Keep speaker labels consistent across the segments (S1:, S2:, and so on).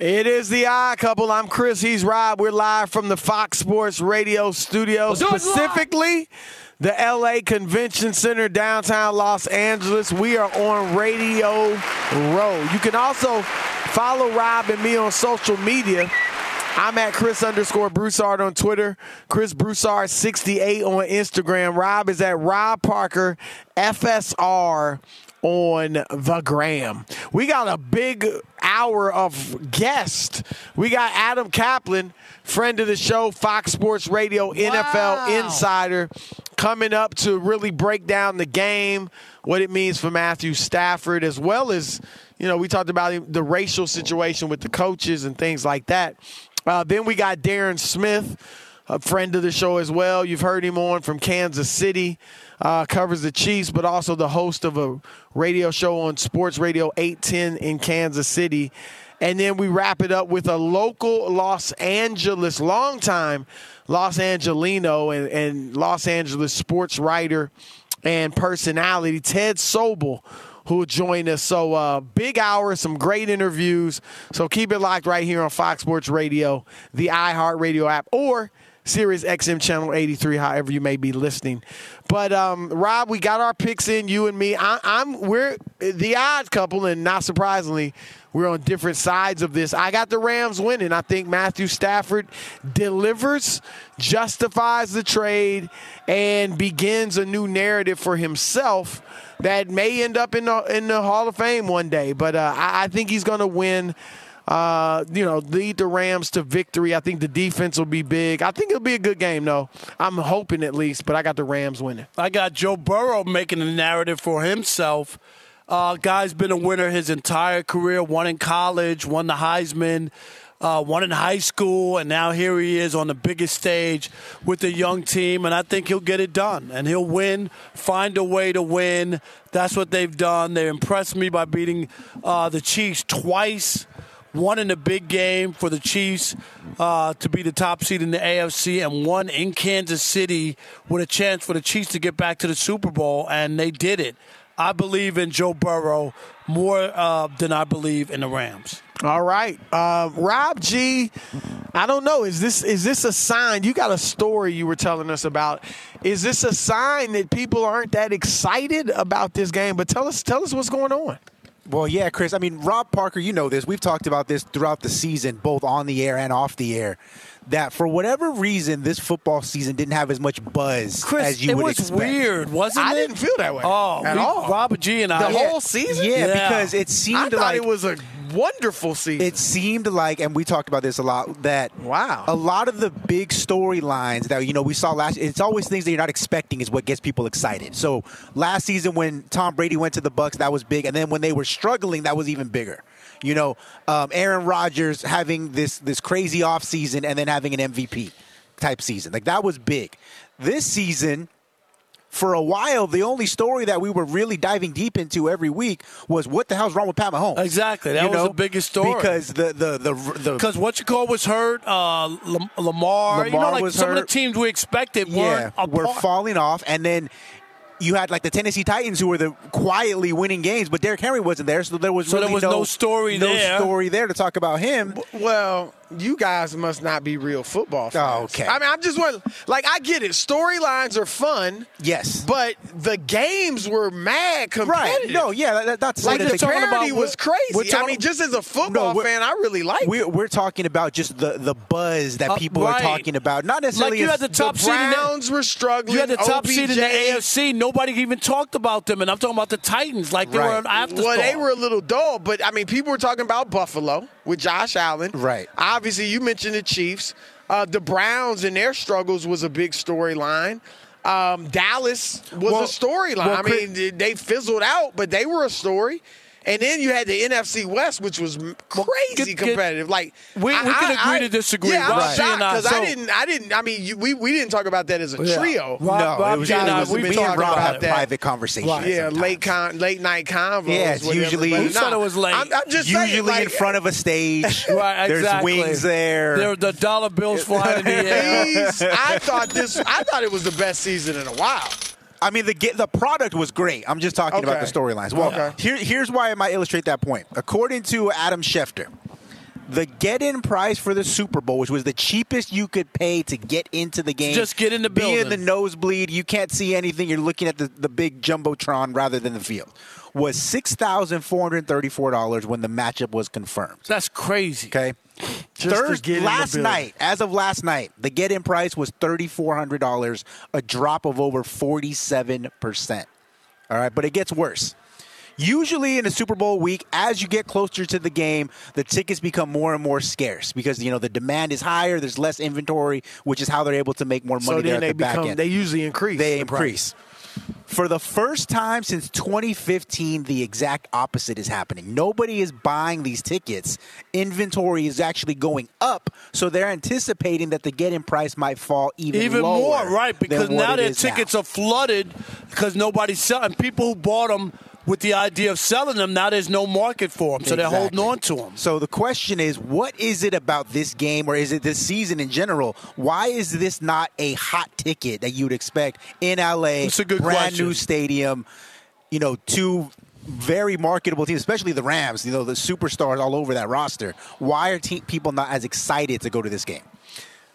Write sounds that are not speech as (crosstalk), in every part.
S1: It is the Odd Couple. I'm Chris. He's Rob. We're live from the Fox Sports Radio studio, specifically the LA Convention Center, downtown Los Angeles. We are on Radio Row. You can also follow Rob and me on social media. I'm at Chris underscore Broussard on Twitter, Chris Broussard 68 on Instagram. Rob is at Rob Parker FSR on the gram. We got a big hour of guests. We got Adam Caplan, friend of the show, Fox Sports Radio NFL Insider, coming up to really break down the game, what it means for Matthew Stafford, as well as, you know, we talked about the racial situation with the coaches and things like that. Uh, then we got Darren Smith, a friend of the show as well. You've heard him on from Kansas City uh, covers the Chiefs, but also the host of a radio show on Sports Radio 810 in Kansas City. And then we wrap it up with a local Los Angeles, longtime Los Angelino and, and Los Angeles sports writer and personality, Ted Sobel, who will join us. So, uh, big hour, some great interviews. So, keep it locked right here on Fox Sports Radio, the iHeartRadio app, or Sirius XM Channel 83, however you may be listening. But um, Rob, we got our picks in, you and me. I, I'm we're the odd couple, and not surprisingly, we're on different sides of this. I got the Rams winning. I think Matthew Stafford delivers, justifies the trade, and begins a new narrative for himself that may end up in the in the Hall of Fame one day. But uh, I, I think he's going to win uh, you know, lead the Rams to victory. I think the defense will be big. I think it'll be a good game, though. I'm hoping at least, but I got the Rams winning.
S2: I got Joe Burrow making a narrative for himself. Uh, guy's been a winner his entire career. Won in college, won the Heisman, uh, won in high school, and now here he is on the biggest stage with a young team. And I think he'll get it done, and he'll win. Find a way to win. That's what they've done. They impressed me by beating uh, the Chiefs twice one in a big game for the Chiefs uh, to be the top seed in the AFC, and one in Kansas City with a chance for the Chiefs to get back to the Super Bowl, and they did it. I believe in Joe Burrow more uh, than I believe in the Rams.
S1: All right, uh, Rob G. I don't know. Is this is this a sign? You got a story you were telling us about. Is this a sign that people aren't that excited about this game? But tell us tell us what's going on.
S3: Well, yeah, Chris. I mean, Rob Parker, you know this. We've talked about this throughout the season, both on the air and off the air. That for whatever reason, this football season didn't have as much buzz
S2: Chris,
S3: as you
S2: it
S3: would
S2: was weird, wasn't
S1: I
S2: it?
S1: didn't feel that way.
S2: Oh,
S1: at
S2: we,
S1: all.
S2: Robert G and I.
S1: the whole season.
S3: Yeah,
S2: Yeah.
S3: because it
S1: I
S3: seemed
S1: thought
S3: like
S1: it was a wonderful season.
S3: it seemed like, and we talked about this a lot, that
S1: Wow.
S3: a lot of the big storylines that you know we saw last. It's always things that you're not expecting is what gets people excited. So last season when Tom Brady went to the Bucks, that was big, and then when they were struggling, that was even bigger. You know, um, Aaron Rodgers having this this crazy offseason and then having an MVP type season, like that was big. This season for a while, the only story that we were really diving deep into every week was what the hell's wrong with Pat Mahomes.
S2: Exactly. That
S3: You
S2: was
S3: know?
S2: the biggest story.
S3: because the the the,
S2: Because what you call was hurt, uh, Lam- Lamar, you know,
S3: Lamar
S2: like some of the teams we expected
S3: yeah were falling off, and then. You had like the Tennessee Titans who were the quietly winning games, but Derrick Henry wasn't there, so there was
S2: So there was no story
S3: no
S2: there.
S3: story there to talk about him.
S1: Well, you guys must not be real football fans.
S3: Oh, okay.
S1: I mean, I'm just wondering, like, I get it. Storylines are fun.
S3: Yes.
S1: But the games were mad competitive.
S3: Right? No, yeah, that, that's
S1: Like,
S3: that's
S1: the
S3: talking
S1: parody
S3: about-
S1: was
S3: we're
S1: crazy. I mean, just as a football
S3: No,
S1: fan, I really like.
S3: We're, we're talking about just the, the buzz that
S2: Uh,
S3: people
S2: right.
S3: are talking about, not necessarily.
S2: Like you had the top seed in the-
S1: were struggling.
S2: You had the top seed in the
S1: OBJ
S2: AFC. Nobody even talked about them, and I'm talking about the Titans like they
S3: Right.
S2: were an afterthought.
S1: Well, they were a little dull, but I mean, people were talking about Buffalo with Josh Allen.
S3: Right.
S1: Obviously, you mentioned the Chiefs. Uh, the Browns and their struggles was a big storyline. Um, Dallas was
S3: Well-
S1: a storyline.
S3: well,
S1: I
S3: Chris-
S1: mean, they fizzled out, but they were a story. And then you had the NFC West, which was crazy
S2: get- get-
S1: competitive. Like
S2: We-
S1: I-
S2: we can agree
S1: I-
S2: to disagree.
S1: Yeah, I'm
S2: Rob G
S1: shocked
S2: and I-
S1: because
S2: so-
S1: I didn't. I didn't. I mean, you, we we didn't talk about that as a
S2: Yeah.
S1: trio.
S2: Rob-
S3: no,
S2: Rob
S3: it was,
S2: G and
S3: it
S2: I,
S3: was
S2: we've
S3: me
S2: been talking
S3: Rob
S2: about that.
S3: private conversations.
S1: Yeah,
S3: sometimes.
S1: late con, late night convos.
S3: Yeah, it's
S1: whatever.
S3: usually-
S1: But
S3: Who
S2: said it was late?
S1: I'm, I'm just saying,
S3: Usually in front of a stage. (laughs)
S2: Right, exactly.
S3: There's wings there.
S2: There, the dollar bills flying in the (laughs) air.
S1: Please, I thought this. I thought it was the best season in a while.
S3: I mean, the ge- the product was great. I'm just talking about the storylines. Well,
S1: Okay.
S3: here, here's why I might illustrate that point. According to Adam Schefter, the get-in price for the Super Bowl, which was the cheapest you could pay to get into the game,
S2: Just get in the
S3: be in the nosebleed, you can't see anything. You're looking at the, the big jumbotron rather than the field. Was six thousand four hundred thirty-four dollars when the matchup was confirmed.
S2: That's crazy.
S3: Okay. Thursday,
S1: get in
S3: last night, as of last night, the get-in price was thirty-four hundred dollars, a drop of over forty-seven percent. All right, but it gets worse. Usually in a Super Bowl week, as you get closer to the game, the tickets become more and more scarce because you know the demand is higher. There's less inventory, which is how they're able to make more money
S1: So
S3: there
S1: then
S3: at
S1: they
S3: the back
S1: become.
S3: end
S1: They usually increase.
S3: they
S1: the price.
S3: For the first time since 2015, the exact opposite is happening. Nobody is buying these tickets. Inventory is actually going up, so they're anticipating that the get-in price might fall even,
S2: Even more, right? Because now their tickets
S3: now.
S2: are flooded because nobody's selling. People who bought them with the idea of selling them, now there's no market for them, so they're holding on to them.
S3: So the question is, what is it about this game, or is it this season in general? Why is this not a hot ticket that you'd expect in LA?
S2: It's a good
S3: brand
S2: question.
S3: new stadium. You know, two very marketable teams, especially the Rams. You know, the superstars all over that roster. Why are te- people not as excited to go to this game?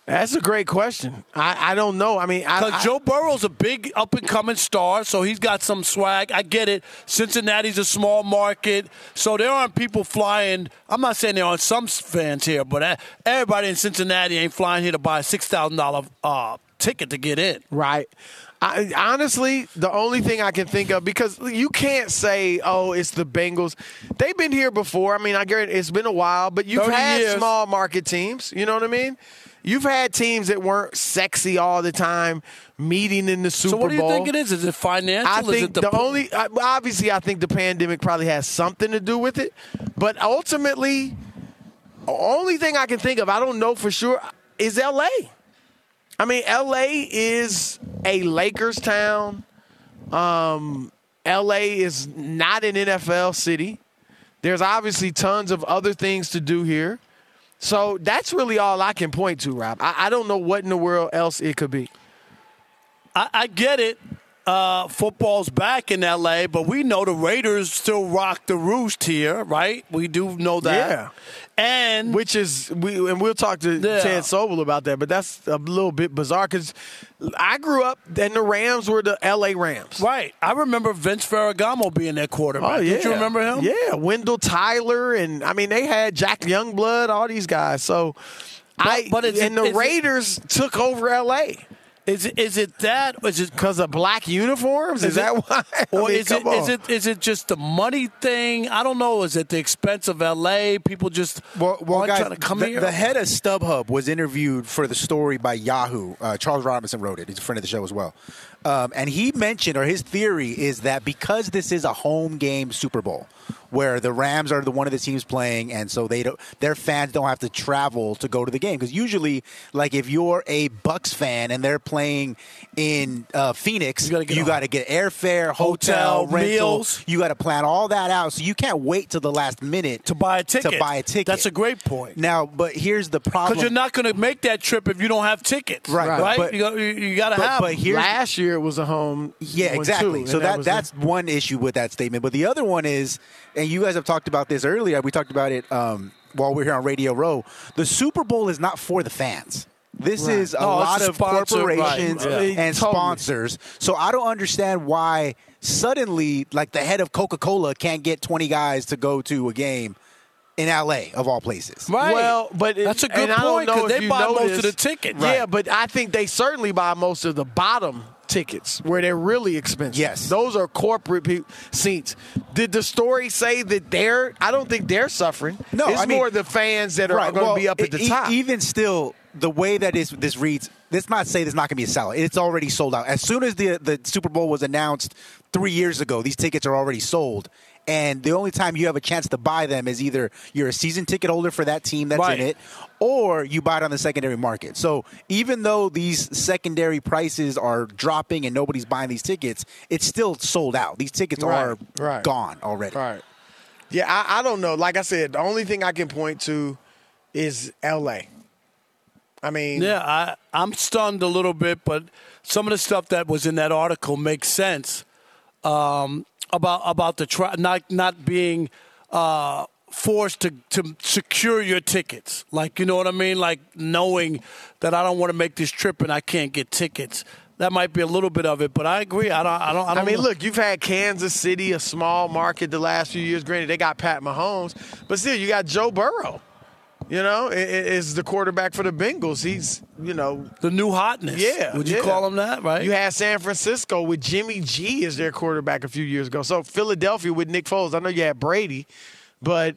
S1: That's a great question. I, I don't know. I mean,
S2: Because
S1: I-
S2: Joe Burrow's a big up and coming star, so he's got some swag. I get it. Cincinnati's a small market, so there aren't people flying. I'm not saying there aren't some fans here, but uh, everybody in Cincinnati ain't flying here to buy a six thousand dollar uh, ticket to get in.
S1: Right. I, honestly, the only thing I can think of because you can't say, "Oh, it's the Bengals." They've been here before. I mean, I get it, it's been a while, but you've had
S2: years.
S1: small market teams. You know what I mean? You've had teams that weren't sexy all the time, meeting in the Super Bowl.
S2: So what do you
S1: Bowl.
S2: think it is? Is it financial?
S1: I
S2: is
S1: think
S2: it
S1: the, only obviously I think the pandemic probably has something to do with it, but ultimately, the only thing I can think of, I don't know for sure, is L.A. I mean, L.A. is a Lakers town. Um, L.A. is not an NFL city. There's obviously tons of other things to do here. So that's really all I can point to, Rob. I, I don't know what in the world else it could be.
S2: I, I get it. Uh, football's back in LA, but we know the Raiders still rock the roost here, right? We do know that.
S1: Yeah.
S2: And
S1: which is we and we'll talk to
S2: Yeah.
S1: Ted Sobel about that, but that's a little bit bizarre because I grew up and the Rams were the L.A. Rams.
S2: right, I remember Vince Ferragamo being their quarterback.
S1: Oh yeah,
S2: Don't you remember him?
S1: Yeah, Wendell Tyler, and I mean they had Jack Youngblood, all these guys. So, I
S2: but is it-
S1: and the Raiders took over L.A.
S2: Is it is it that? Is it
S1: because of black uniforms. Is,
S2: Is
S1: that
S2: it-
S1: why? (laughs) I
S2: or
S1: mean,
S2: is it
S1: come
S2: is
S1: on.
S2: it is it just the money thing? I don't know. Is it the expense of LA? People just
S3: Well, well guys,
S2: trying to come
S3: the,
S2: here.
S3: the head of StubHub was interviewed for the story by Yahoo. Uh, Charles Robinson wrote it. He's a friend of the show as well. Um, and he mentioned, or his theory is that because this is a home game Super Bowl, where the Rams are the one of the teams playing, and so they don't, their fans don't have to travel to go to the game. Because usually, like if you're a Bucks fan and they're playing in uh, Phoenix,
S2: You gotta get
S3: you
S2: on-
S3: got to get airfare, hotel,
S2: Hotel,
S3: rental.
S2: meals.
S3: You got to plan all that out, so you can't wait till the last minute
S2: to buy a ticket.
S3: To buy a ticket.
S2: That's a great point.
S3: Now, but here's the problem.
S2: Because you're not going to make that trip if you don't have tickets.
S3: Right,
S2: Right.
S3: but-
S2: you got, you, you got to have.
S3: but here's-
S1: Last year it was a home.
S3: Yeah, exactly.
S1: too,
S3: so
S1: and
S3: that,
S1: was
S3: that's one issue with that statement. But the other one is, and you guys have talked about this earlier. We talked about it um, while we are here on Radio Row. The Super Bowl is not for the fans. This is a
S2: No,
S3: lot
S2: a
S3: of
S2: sponsor, right.
S3: corporations
S2: Yeah.
S3: and
S1: Totally.
S3: sponsors. So I don't understand why suddenly, like the head of Coca Cola can't get 20 guys to go to a game in LA of all places.
S2: Right.
S1: Well, but it-
S2: That's a good
S1: and I don't
S2: point,
S1: know
S2: 'cause
S1: if
S2: they buy
S1: know
S2: most of the tickets.
S1: Yeah, but I think they certainly buy most of the bottom tickets where they're really expensive.
S3: Yes.
S1: those are corporate pe- seats. Did the story say that they're? I don't think they're suffering.
S3: No,
S1: it's
S3: I mean-
S1: more the fans that are going to
S3: well,
S1: be up at the
S3: e-
S1: top.
S3: Even still, the way that is, this reads, let's not say there's not going to be a sellout. It's already sold out. As soon as the the Super Bowl was announced three years ago, these tickets are already sold. And the only time you have a chance to buy them is either you're a season ticket holder for that team that's
S2: Right.
S3: in it, or you buy it on the secondary market. So even though these secondary prices are dropping and nobody's buying these tickets, it's still sold out. These tickets
S1: Right,
S3: are
S1: right.
S3: gone already.
S1: Right. Yeah, I, I don't know. Like I said, the only thing I can point to is L.A. I mean,
S2: Yeah, I, I'm stunned a little bit, but some of the stuff that was in that article makes sense um, about about the tra- not not being uh, forced to, to secure your tickets. Like you know what I mean? Like knowing that I don't want to make this trip and I can't get tickets. That might be a little bit of it, but I agree. I don't. I don't. I,
S1: I
S2: don't
S1: mean,
S2: know.
S1: look, you've had Kansas City, a small market, the last few years. Granted, they got Pat Mahomes, but still, you got Joe Burrow. You know, is the quarterback for the Bengals. He's, you know,
S2: the new hotness.
S1: Yeah,
S2: would you
S1: yeah.
S2: call him that? Right.
S1: You had San Francisco with Jimmy G as their quarterback a few years ago. So Philadelphia with Nick Foles. I know you had Brady, but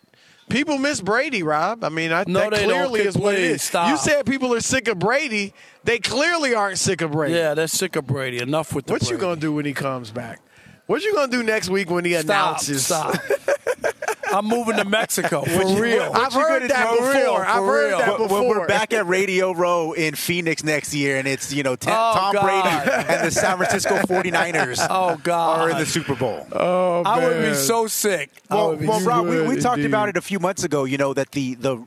S1: people miss Brady, Rob. I mean, I,
S2: No,
S1: that
S2: they don't.
S1: clearly is what it
S2: Please, stop.
S1: You said people are sick of Brady. They clearly aren't sick of Brady.
S2: yeah, they're sick of Brady. Enough with the.
S1: What you gonna do when he comes back? What you gonna do next week when he
S2: Stop.
S1: announces?
S2: Stop. (laughs) I'm moving to Mexico for
S3: you-
S2: real.
S3: what
S1: I've heard that
S3: do?
S1: before.
S2: For real,
S1: I've
S2: for
S1: heard
S2: real.
S1: that
S3: When-
S1: before.
S3: When we're back at Radio Row in Phoenix next year, and it's you know Tom,
S2: Oh,
S3: Tom
S2: God.
S3: Brady (laughs) and the San Francisco 49ers (laughs)
S2: Oh, God.
S3: are in the Super Bowl.
S1: oh,
S2: I would be
S1: oh,
S2: so sick.
S3: Well,
S2: would
S3: well
S2: so-
S3: Rob, we, we talked about it a few months ago. You know that the the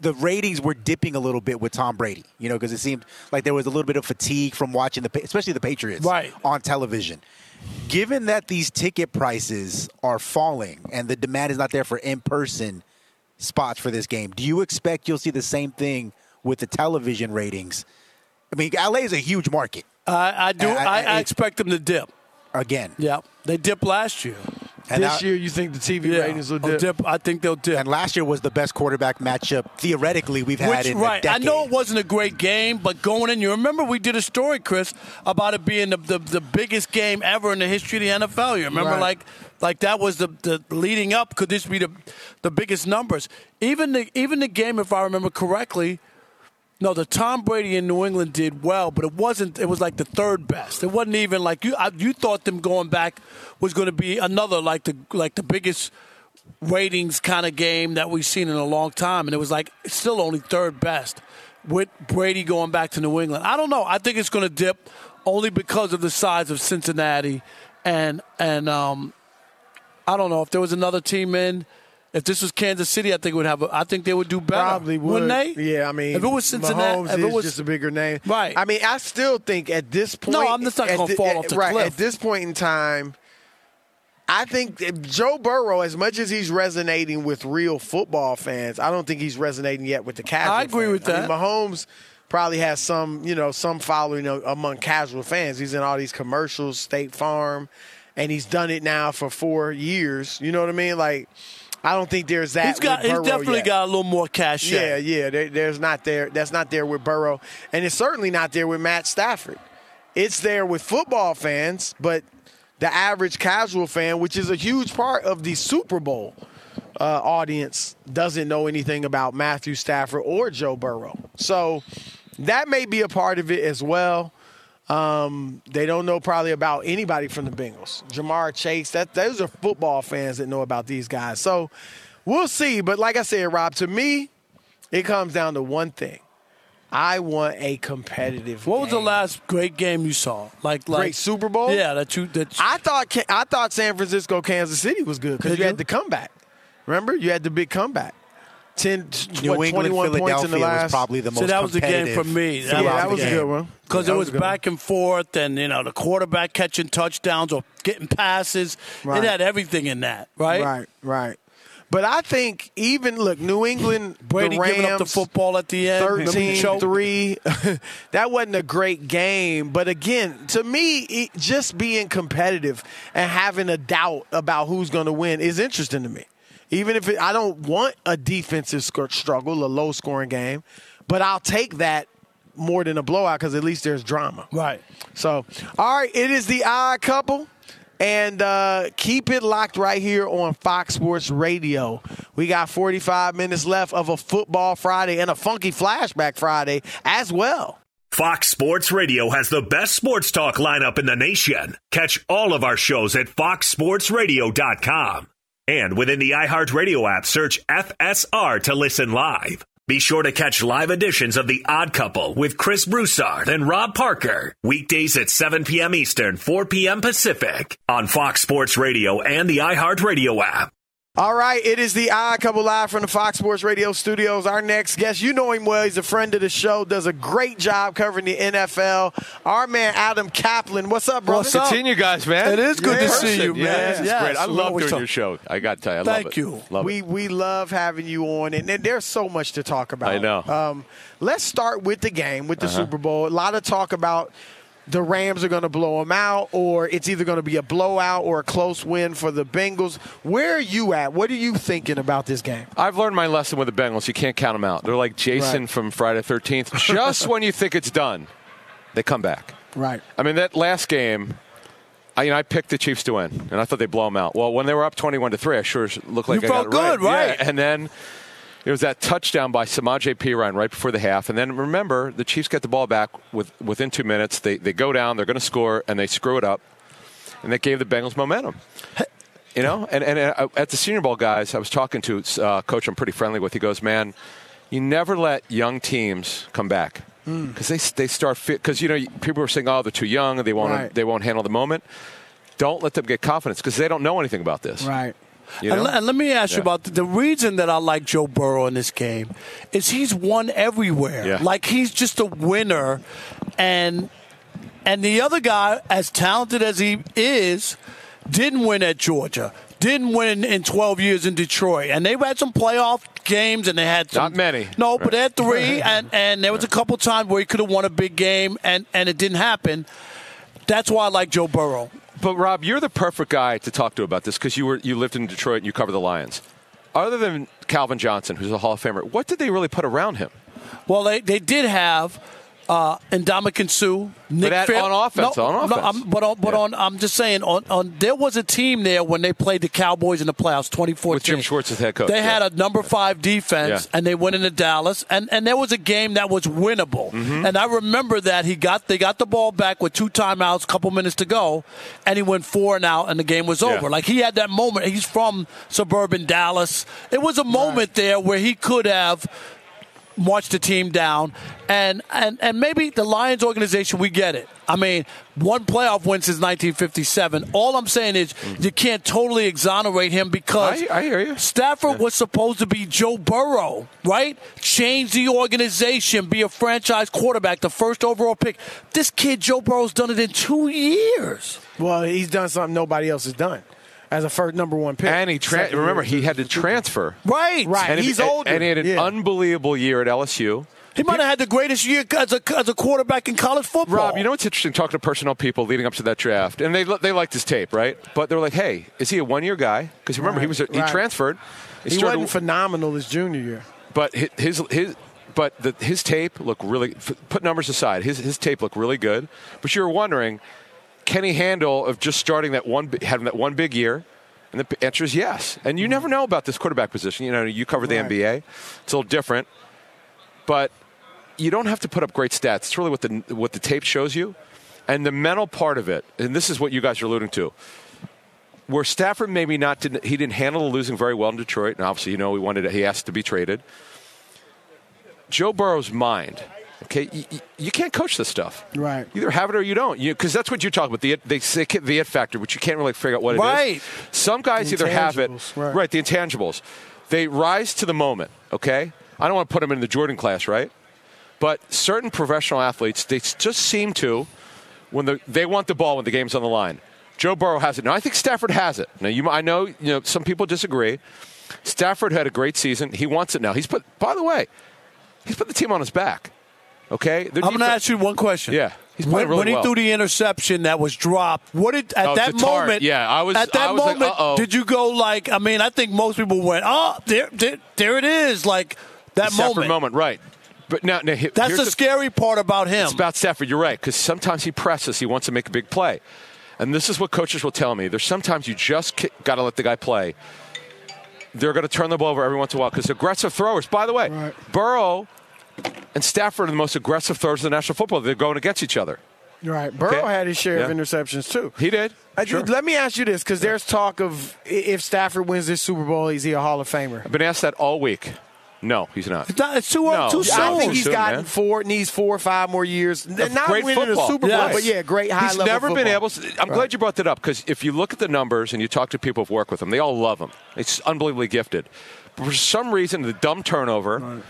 S3: the ratings were dipping a little bit with Tom Brady. You know because it seemed like there was a little bit of fatigue from watching the, especially the Patriots,
S2: Right.
S3: on television. Given that these ticket prices are falling and the demand is not there for in person spots for this game, do you expect you'll see the same thing with the television ratings? I mean, LA is a huge market.
S2: I, I do.
S3: I-
S2: I,
S3: I-
S2: I expect them to dip.
S3: Again,
S2: Yeah, they dipped last year.
S3: And
S1: this
S3: I-
S1: year, you think the TV
S2: Yeah,
S1: ratings will oh,
S2: They'll
S1: dip?
S2: I think they'll dip.
S3: and last year was the best quarterback matchup theoretically we've had in
S2: right.
S3: a
S2: I
S3: decade.
S2: know it wasn't a great game, but going in, you remember we did a story, Chris, about it being the, the, the biggest game ever in the history of the NFL. You remember,
S1: Right.
S2: like, like that was the, the leading up. Could this be the the biggest numbers? Even the even the game, if I remember correctly. No, the Tom Brady in New England did well, but it wasn't. It was like the third best. It wasn't even like you. I, you thought them going back was going to be another like the like the biggest ratings kind of game that we've seen in a long time, and it was like still only third best with Brady going back to New England. I don't know. I think it's going to dip only because of the size of Cincinnati, and and um, I don't know if there was another team in. If this was Kansas City, I think it would have. A, I think they would do better.
S1: Probably would.
S2: wouldn't they?
S1: Yeah, I mean,
S2: if it was Cincinnati,
S1: Mahomes
S2: if it was
S1: just a bigger name,
S2: Right.
S1: I mean, I still think at this point,
S2: No, I'm just not gonna fall
S1: at-
S2: off the
S1: right,
S2: cliff.
S1: At this point in time, I think Joe Burrow, as much as he's resonating with real football fans, I don't think he's resonating yet with the casual. Fans.
S2: I agree
S1: fans.
S2: with
S1: I mean,
S2: that.
S1: Mahomes probably has some, you know, some following among casual fans. He's in all these commercials, State Farm, and he's done it now for four years. You know what I mean? Like, I don't think there's that.
S2: He's got. He's definitely
S1: yet.
S2: got a little more cash.
S1: Yeah, yeah. There, there's not there. That's not there with Burrow, and it's certainly not there with Matt Stafford. It's there with football fans, but the average casual fan, which is a huge part of the Super Bowl uh, audience, doesn't know anything about Matthew Stafford or Joe Burrow. So that may be a part of it as well. Um, they don't know probably about anybody from the Bengals. Ja'Marr Chase, that those are football fans that know about these guys. So we'll see. But like I said, Rob, to me, it comes down to one thing. I want a competitive.
S2: What was the last great game you saw? Like, like
S1: Great Super Bowl?
S2: Yeah, that you that.
S1: I thought I thought San Francisco, Kansas City was good because you
S2: you?
S1: had the comeback. Remember, you had the big comeback. 10,
S3: New
S1: what,
S3: England,
S1: 21 points in the last.
S3: was probably the most
S2: so that was the game for me.
S3: throughout
S1: yeah, that was a good one.
S2: because
S1: Yeah,
S2: it
S1: that
S2: was
S1: a good
S2: back and forth, and you know the quarterback catching touchdowns or getting passes.
S1: Right.
S2: It had everything in that, right?
S1: Right, right. But I think even look, New England, (clears throat)
S2: Brady
S1: the Rams,
S2: giving up the football at the end. Remember
S1: 13-3. (laughs) that wasn't a great game, but again, to me, it, just being competitive and having a doubt about who's going to win is interesting to me. Even if it, I don't want a defensive sc- struggle, a low-scoring game, but I'll take that more than a blowout because at least there's drama.
S2: Right.
S1: So, all right, it is the odd couple. And uh, keep it locked right here on Fox Sports Radio. We got 45 minutes left of a football Friday and a funky flashback Friday as well.
S4: Fox Sports Radio has the best sports talk lineup in the nation. Catch all of our shows at foxsportsradio.com. And within the iHeartRadio app, search FSR to listen live. Be sure to catch live editions of The Odd Couple with Chris Broussard and Rob Parker. Weekdays at 7 p.m. Eastern, 4 p.m. Pacific on Fox Sports Radio and the iHeartRadio app.
S1: All right, it is the Odd Couple live from the Fox Sports Radio studios. Our next guest, you know him well. He's a friend of the show. Does a great job covering the NFL. Our man Adam Caplan. What's up, bro?
S2: What's up?
S5: Seeing you guys, man.
S2: It is good
S1: Yeah.
S2: to see you,
S5: Yeah,
S2: man.
S5: this is
S2: Yes,
S5: great. I
S2: we
S5: love doing
S2: talk-
S5: your show. I got to tell you, I
S2: Thank
S5: love it.
S2: you.
S5: Love
S1: we
S5: it.
S1: we love having you on, and, and there's so much to talk about.
S5: I know.
S1: Um, let's start with the game, with the
S5: Uh-huh.
S1: Super Bowl. A lot of talk about the Rams are going to blow them out, or it's either going to be a blowout or a close win for the Bengals. Where are you at? What are you thinking about this game?
S5: I've learned my lesson with the Bengals. You can't count them out. They're like Jason
S1: Right.
S5: from Friday the 13th. (laughs) Just when you think it's done, they come back.
S1: Right.
S5: I mean, that last game, I, you know, I picked the Chiefs to win, and I thought they'd blow them out. Well, when they were up 21 to 3, I sure looked like
S2: You
S5: I
S2: felt
S5: got it
S2: good, right?
S5: Yeah, and then it was that touchdown by Samaje Perine right before the half. And then remember, the Chiefs get the ball back with, within two minutes. They, they go down, they're going to score, and they screw it up. And that gave the Bengals momentum. You know, and, and uh, at the Senior Bowl, guys, I was talking to uh, coach I'm pretty friendly with. He goes, man, you never let young teams come back because they they start fit. Because you know people are saying, oh, they're too young, they won't
S1: Right.
S5: they won't handle the moment. Don't let them get confidence because they don't know anything about this.
S1: Right.
S5: You
S2: And,
S5: know?
S2: le- and let me ask you about the, the reason that I like Joe Burrow in this game is he's won everywhere.
S5: Yeah.
S2: Like he's just a winner, and and the other guy, as talented as he is, didn't win at Georgia. Didn't win in 12 years in Detroit, and they've had some playoff games, and they had some,
S5: Not many.
S2: No, but they had three, (laughs) and and there was a couple times where he could have won a big game, and and it didn't happen. That's why I like Joe Burrow.
S5: But Rob, you're the perfect guy to talk to about this because you were you lived in Detroit and you cover the Lions. Other than Calvin Johnson, who's a Hall of Famer, what did they really put around him?
S2: Well, they, they did have uh, Ndamukong Suh, Nick
S5: at-
S2: Fair-
S5: on offense,
S2: No,
S5: on
S2: no,
S5: offense.
S2: I'm, but on, but
S5: Yeah.
S2: on, I'm just saying, on, on there was a team there when they played the Cowboys in the playoffs, 2014.
S5: With Jim Schwartz as head coach,
S2: They
S5: yeah.
S2: had a number five defense,
S5: Yeah.
S2: and they went into Dallas, and, and there was a game that was winnable.
S5: Mm-hmm.
S2: And I remember that he got they got the ball back with two timeouts, couple minutes to go, and he went four and out, and the game was over. Like he had that moment. He's from suburban Dallas. It was a moment there where he could have march the team down. And, and and maybe the Lions organization, we get it. I mean, one playoff win since 1957. All I'm saying is mm. you can't totally exonerate him because
S5: I- I hear you.
S2: Stafford was supposed to be Joe Burrow, right? Change the organization, be a franchise quarterback, the first overall pick. This kid, Joe Burrow's done it in two years.
S1: Well, he's done something nobody else has done as a first number one pick.
S5: And he tra- remember he had to transfer.
S2: Right.
S1: Right.
S5: And
S1: he's
S5: he,
S1: older.
S5: And he had an
S1: Yeah.
S5: unbelievable year at LSU.
S2: He might have had the greatest year as a, as a quarterback in college football.
S5: Rob, you know what's interesting? Talking to personnel people leading up to that draft, and they they liked his tape, right? But they were like, "Hey, is he a one year guy?" Because remember, he was a, he
S1: Right.
S5: transferred.
S1: he
S5: started-
S1: wasn't phenomenal his junior year.
S5: but hi- his his but the, his tape looked really. Put numbers aside, his his tape looked really good. But you were wondering, can he handle of just starting that one having that one big year? And the answer is yes. And you never know about this quarterback position. You know, you cover the
S1: Right.
S5: NBA; it's a little different. But you don't have to put up great stats. It's really what the what the tape shows you, and the mental part of it. And this is what you guys are alluding to. Where Stafford maybe not didn't he didn't handle the losing very well in Detroit, and obviously you know he wanted he asked to be traded. Joe Burrow's mind. Okay, you, you- can't coach this stuff.
S1: Right.
S5: Either have it or you don't. Because that's what you talk about. The it- they say the it factor, which you can't really figure out what it is.
S2: Right.
S5: Some guys either have it.
S1: Intangibles, right.
S5: the intangibles. They rise to the moment. Okay. I don't want to put them in the Jordan class, right? But certain professional athletes, they just seem to, when the, they want the ball when the game's on the line. Joe Burrow has it. Now I think Stafford has it. Now you, I know, you know, some people disagree. Stafford had a great season. He wants it now. He's put. By the way, he's put the team on his back. Okay. Their
S2: I'm going to ask you one question.
S5: Yeah, he's
S2: when,
S5: playing really
S2: when he
S5: well.
S2: threw the interception that was dropped, what did at
S5: Oh,
S2: that
S5: to Tartt,
S2: moment?
S5: yeah, I was-
S2: at that
S5: I was
S2: moment.
S5: uh-oh.
S2: did you go like? I mean, I think most people went, "Oh, there, there, there it is!" Like that
S5: Stafford
S2: moment.
S5: moment, right? But now, now he-
S2: That's
S5: here's
S2: the, scary part about him.
S5: It's about Stafford. You're right because sometimes he presses. He wants to make a big play, and this is what coaches will tell me. There's sometimes you just got to let the guy play. They're going to turn the ball over every once in a while because aggressive throwers. By the way,
S1: Right.
S5: Burrow and Stafford are the most aggressive throwers in the National Football. They're going against each other.
S1: Right. Burrow
S5: Okay.
S1: had his share of interceptions too.
S5: He did.
S1: Uh,
S5: Sure.
S1: Let me ask you this, because there's talk of if Stafford wins this Super Bowl, is he a Hall of Famer?
S5: I've been asked that all week. No, he's not.
S2: It's, not, it's too,
S5: No.
S2: too
S5: Yeah,
S2: soon.
S1: I think he's
S5: soon,
S1: gotten
S5: man.
S1: four, needs four or five more years. Not
S5: great
S1: winning
S5: football.
S1: a Super Bowl,
S2: Yes.
S1: but yeah, great high
S5: He's
S1: level.
S5: never been able. To, I'm glad you brought that up because if you look at the numbers and you talk to people who've worked with him, they all love him. It's unbelievably gifted. But for some reason, the dumb turnover,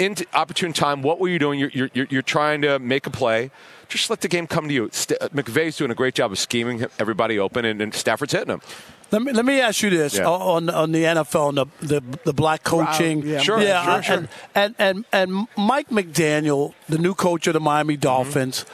S5: into opportune time. What were you doing? You're, you're, you're, you're trying to make a play. Just let the game come to you. St- McVay's doing a great job of scheming everybody open, and, and Stafford's hitting them.
S2: Let me let me ask you this
S5: Yeah.
S2: on on the NFL and the the, the black coaching.
S1: yeah,
S5: Sure,
S2: yeah,
S5: sure,
S2: uh,
S5: sure.
S2: And, and and and Mike McDaniel, the new coach of the Miami Dolphins.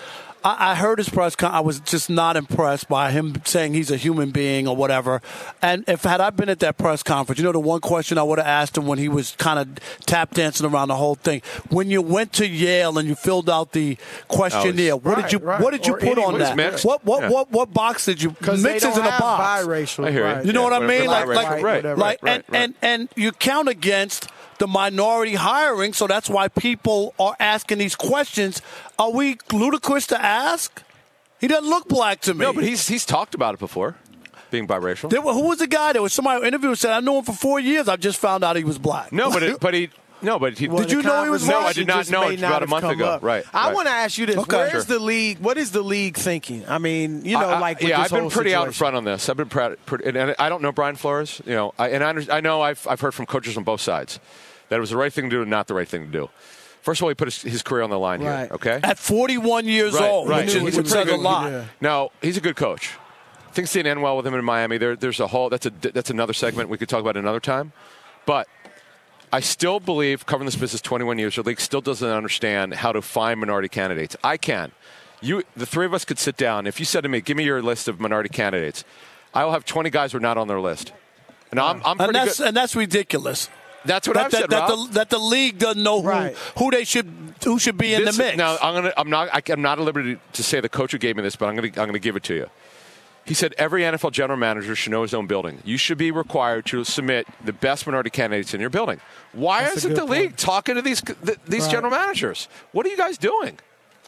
S2: I, I heard his press. Con- I was just not impressed by him saying he's a human being or whatever. And if had I been at that press conference, you know, the one question I would have asked him when he was kind of tap dancing around the whole thing. When you went to Yale and you filled out the questionnaire, oh, what did you
S1: right.
S2: what did you
S1: Or
S2: put on that?
S5: mixed.
S2: What what
S5: Yeah.
S2: what what box did you
S1: Because
S2: mix is in a
S1: have
S2: box?
S1: biracial.
S5: I hear you.
S1: right.
S2: You know
S5: Yeah,
S2: what I mean? Like,
S5: biracial,
S2: like,
S5: right,
S1: whatever.
S2: like,
S5: right,
S2: and,
S5: right.
S2: and and you count against the minority hiring, so that's why people are asking these questions. Are we ludicrous to ask? He doesn't look black to me.
S5: No, but he's he's talked about it before, being biracial.
S2: There, who was the guy? There was somebody who interviewed and said, "I knew him for four years. I've just found out he was black."
S5: no, but it, but he no, but he.
S1: Well,
S2: Did you know he was
S1: conversation
S5: No, I did not know
S1: may
S5: about a month ago.
S1: up.
S5: Right,
S1: I
S5: right.
S1: want to ask you this:
S2: Okay.
S1: Where's
S5: Sure.
S1: the league? What is the league thinking? I mean, you know,
S5: I- I-
S1: like with
S5: yeah,
S1: this
S5: I've been
S1: whole
S5: pretty out in front on this. I've been proud, pretty, and, and I don't know Brian Flores, you know, I, and I, under- I know I've I've heard from coaches on both sides that it was the right thing to do and not the right thing to do. First of all, he put his, his career on the line
S1: Right.
S5: here. Okay,
S2: At 41 years
S5: Right,
S2: old,
S5: right.
S2: which, is,
S5: He's a
S2: which
S5: pretty
S2: says a
S5: good-
S2: lot.
S1: yeah.
S5: Now he's a good coach. Things didn't end well with him in Miami. There, there's a whole that's a that's another segment we could talk about another time. But I still believe covering this business 21 years, the league still doesn't understand how to find minority candidates. I can. You, the three of us could sit down. If you said to me, "Give me your list of minority candidates," I will have 20 guys who are not on their list. And I'm, I'm
S2: And
S5: pretty
S2: that's
S5: good.
S2: and that's ridiculous.
S5: That's what
S2: That,
S5: I've
S2: that,
S5: said,
S2: that,
S5: Rob.
S2: the, that the league doesn't know who,
S1: Right.
S2: who they should who should be in
S5: This-
S2: the mix.
S5: Now I'm gonna. I'm not. I, I'm not at liberty to say the coach who gave me this, but I'm gonna. I'm gonna give it to you. He said every NFL general manager should know his own building. You should be required to submit the best minority candidates in your building. Why
S1: That's
S5: isn't
S1: good
S5: the league
S1: point.
S5: talking to these th- these
S1: Right.
S5: general managers? What are you guys doing?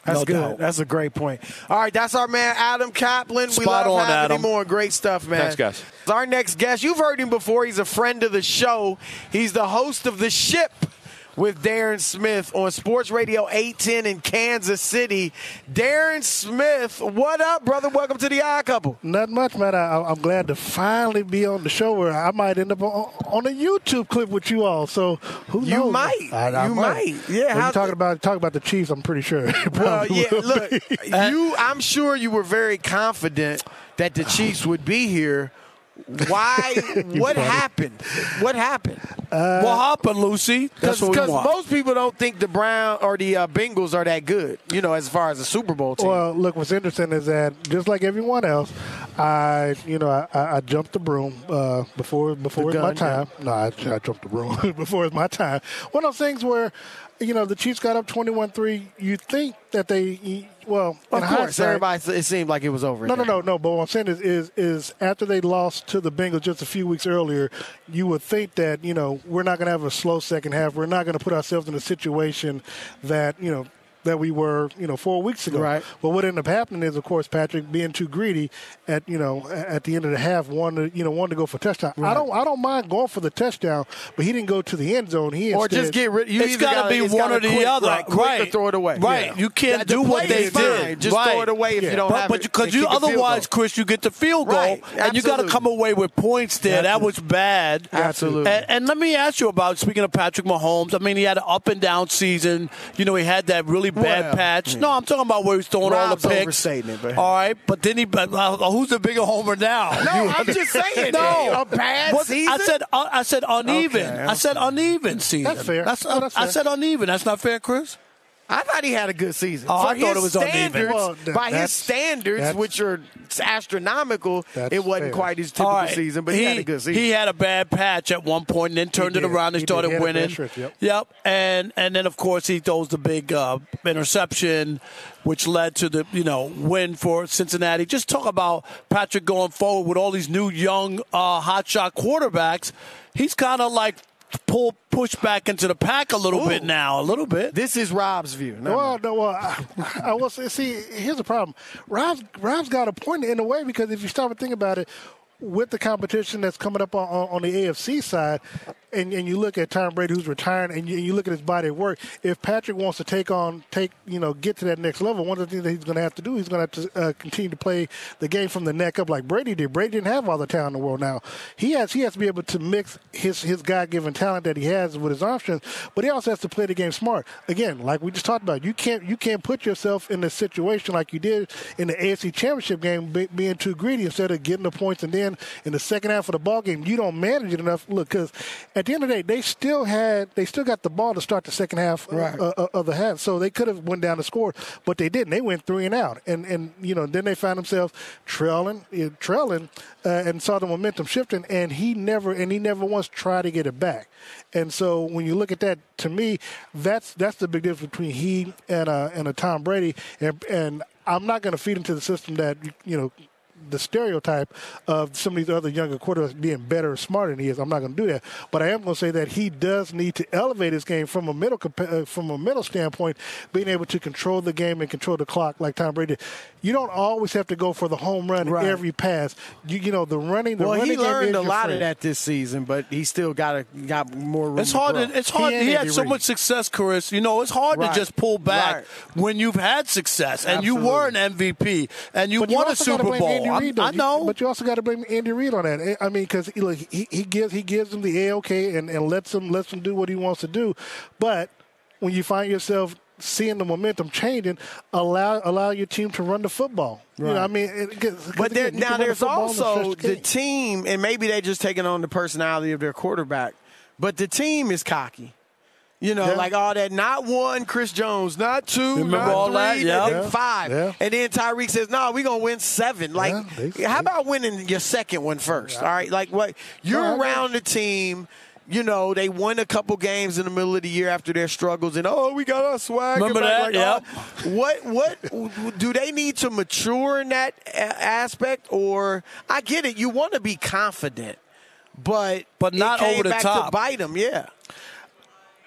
S1: That's
S2: No
S1: good.
S2: doubt.
S1: That's a great point. All right, that's our man Adam Caplan. we
S2: Spot
S1: love
S2: on,
S1: having
S2: Adam.
S1: him on. Great stuff, man.
S5: Thanks, guys.
S1: Our next guest, you've heard him before. He's a friend of the show. He's the host of the Ship with Darren Smith on Sports Radio 810 in Kansas City. Darren Smith, what up, brother? Welcome to the Odd Couple.
S6: Not much, man. I, I'm glad to finally be on the show where I might end up on, on a YouTube clip with you all. So who knows?
S1: You might.
S6: I, I
S1: You might. Yeah,
S6: When
S1: how-
S6: you talking about talk about the Chiefs? I'm pretty sure. (laughs)
S1: Well, yeah, look, (laughs) you. I'm sure you were very confident that the Chiefs would be here. Why? (laughs) what happened? What happened?
S2: what happened, Lucy? That's what
S1: Because most people don't think the Brown or the uh, Bengals are that good. You know, as far as the Super Bowl team.
S6: Well, look, what's interesting is that just like everyone else, I, you know, I, I I jumped the broom uh, before before
S1: The
S6: it's my
S1: gun,
S6: time. No, I, I jumped the broom (laughs) before it's my time. One of those things where, you know, the Chiefs got up twenty-one-three. You think that they, well,
S1: of course, everybody. It seemed like it was over.
S6: No, no, no, no. But what I'm saying is, is, is after they lost to the Bengals just a few weeks earlier, you would think that you know we're not going to have a slow second half. We're not going to put ourselves in a situation that you know that we were you know four weeks ago.
S1: Right.
S6: But what ended up happening is, of course, Patrick being too greedy at you know at the end of the half, wanted you know wanted to go for touchdown. I don't I don't mind going for the touchdown, but he didn't go to the end zone. He
S1: Or
S6: instead,
S1: just get rid. You
S2: it's
S1: either
S2: got to be one or the
S1: quick,
S2: other.
S1: Right, quick or throw it away.
S2: Right.
S1: Yeah.
S2: You can't
S1: The
S2: do what they
S1: is fine.
S2: did.
S1: Just
S2: right.
S1: throw it away if
S6: Yeah.
S1: you don't
S2: But,
S1: have
S2: but
S1: it.
S2: because you
S1: kick a field
S2: otherwise. Chris, you get the field goal,
S1: Right.
S2: and you got to come away with points there. That was bad.
S1: Absolutely.
S2: And, and let me ask you about speaking of Patrick Mahomes. I mean, he had an up and down season. You know, he had that really bad patch. No, I'm talking about where he's throwing
S1: Rob's
S2: all the picks.
S1: it, but-
S2: all right, but then he. But, uh, who's the bigger homer now?
S1: No, I'm just saying. (laughs)
S2: No,
S1: a bad
S2: What-
S1: season.
S2: I said uh, I said uneven.
S1: Okay,
S2: I said uneven season.
S6: That's fair.
S2: That's,
S6: No, that's
S2: I said uneven. That's not fair, Chris.
S1: I thought he had a good season.
S2: Oh, I thought it was uneven.
S1: standards,
S6: Well, th-
S1: by his standards, which are astronomical, it wasn't
S6: fair.
S1: quite his typical
S2: All right.
S1: season, but he, had a good season.
S2: He had a bad patch at one point and then turned it
S6: did.
S2: around and
S6: He
S2: started
S6: He had a bad
S2: winning.
S6: stretch, yep.
S2: And and then of course he throws the big uh, interception, which led to the you know win for Cincinnati. Just talk about Patrick going forward with all these new young uh, hotshot quarterbacks. He's kind of like pull push back into the pack a little bit now, a little bit.
S1: This is Rob's view. Never
S6: Well, no, well, I, I will say, see, here's the problem. Rob's, Rob's got a point in a way because if you stop and think about it, with the competition that's coming up on, on, the AFC side, and, and you look at Tom Brady who's retiring, and you, you look at his body of work. If Patrick wants to take on, take you know, get to that next level, one of the things that he's going to have to do, he's going to have to uh, continue to play the game from the neck up like Brady did. Brady didn't have all the talent in the world. Now he has he has to be able to mix his his God given talent that he has with his strength, but he also has to play the game smart. Again, like we just talked about, you can't you can't put yourself in a situation like you did in the AFC Championship game, be, being too greedy instead of getting the points, and then in the second half of the ball game, you don't manage it enough. Look, because at the end of the day, they still had they still got the ball to start the second half
S1: Right.
S6: uh, uh, of the half, so they could have went down and score, but they didn't. They went three and out, and and you know then they found themselves trailing, uh, trailing, uh, and saw the momentum shifting, and he never and he never once tried to get it back. And so when you look at that, to me, that's that's the big difference between he and a and a Tom Brady, and and I'm not going to feed into the system that you know the stereotype of some of these other younger quarterbacks being better or smarter than he is. I'm not going to do that, but I am going to say that he does need to elevate his game from a middle uh, from a middle standpoint, being able to control the game and control the clock like Tom Brady. did. You don't always have to go for the home run
S1: Right.
S6: every pass. You, you know the running. The
S1: well,
S6: running
S1: he
S6: game
S1: learned
S6: is
S1: a lot
S6: friend.
S1: of that this season, but he still got a, got more room.
S2: It's
S1: to
S2: hard.
S1: grow.
S2: To, it's hard.
S6: He
S2: He, had so much success, Chris. You know, it's hard
S1: Right.
S2: to just pull back
S1: Right.
S2: when you've had success and you were an MVP and you
S6: But
S2: won a
S6: also gotta
S2: Super
S6: blame
S2: Bowl.
S6: Andy oh,
S2: I'm-
S6: Reid, though.
S2: I
S6: You-
S2: know.
S6: but you also got to blame Andy Reid on that. I mean, because look, he, he gives he gives him the a okay and, and lets him lets him do what he wants to do. But when you find yourself seeing the momentum changing, allow allow your team to run the football. You know, I mean, it, 'cause-
S1: But there,
S6: again,
S1: now
S6: run the
S1: there's also
S6: the
S1: the team, and maybe they're just taking on the personality of their quarterback. But the team is cocky. You know,
S6: Yeah.
S1: like all that. Not one, Chris Jones. Not two. Not
S2: all
S1: three.
S2: that? Yeah.
S6: Yeah.
S1: Five.
S6: Yeah.
S1: And then Tyreek says, "No, we're gonna win seven. Like,
S6: Yeah,
S1: how about winning your second one first? All right. Like, what? You're
S6: No, I agree.
S1: around the team. You know, they won a couple games in the middle of the year after their struggles, and oh, we got our swag.
S2: Remember
S1: back.
S2: that?
S1: Like, uh,
S2: Yep.
S1: oh, what what do they need to mature in that aspect or I get it you want to be confident but
S2: But not over the
S1: back
S2: top.
S1: to bite them yeah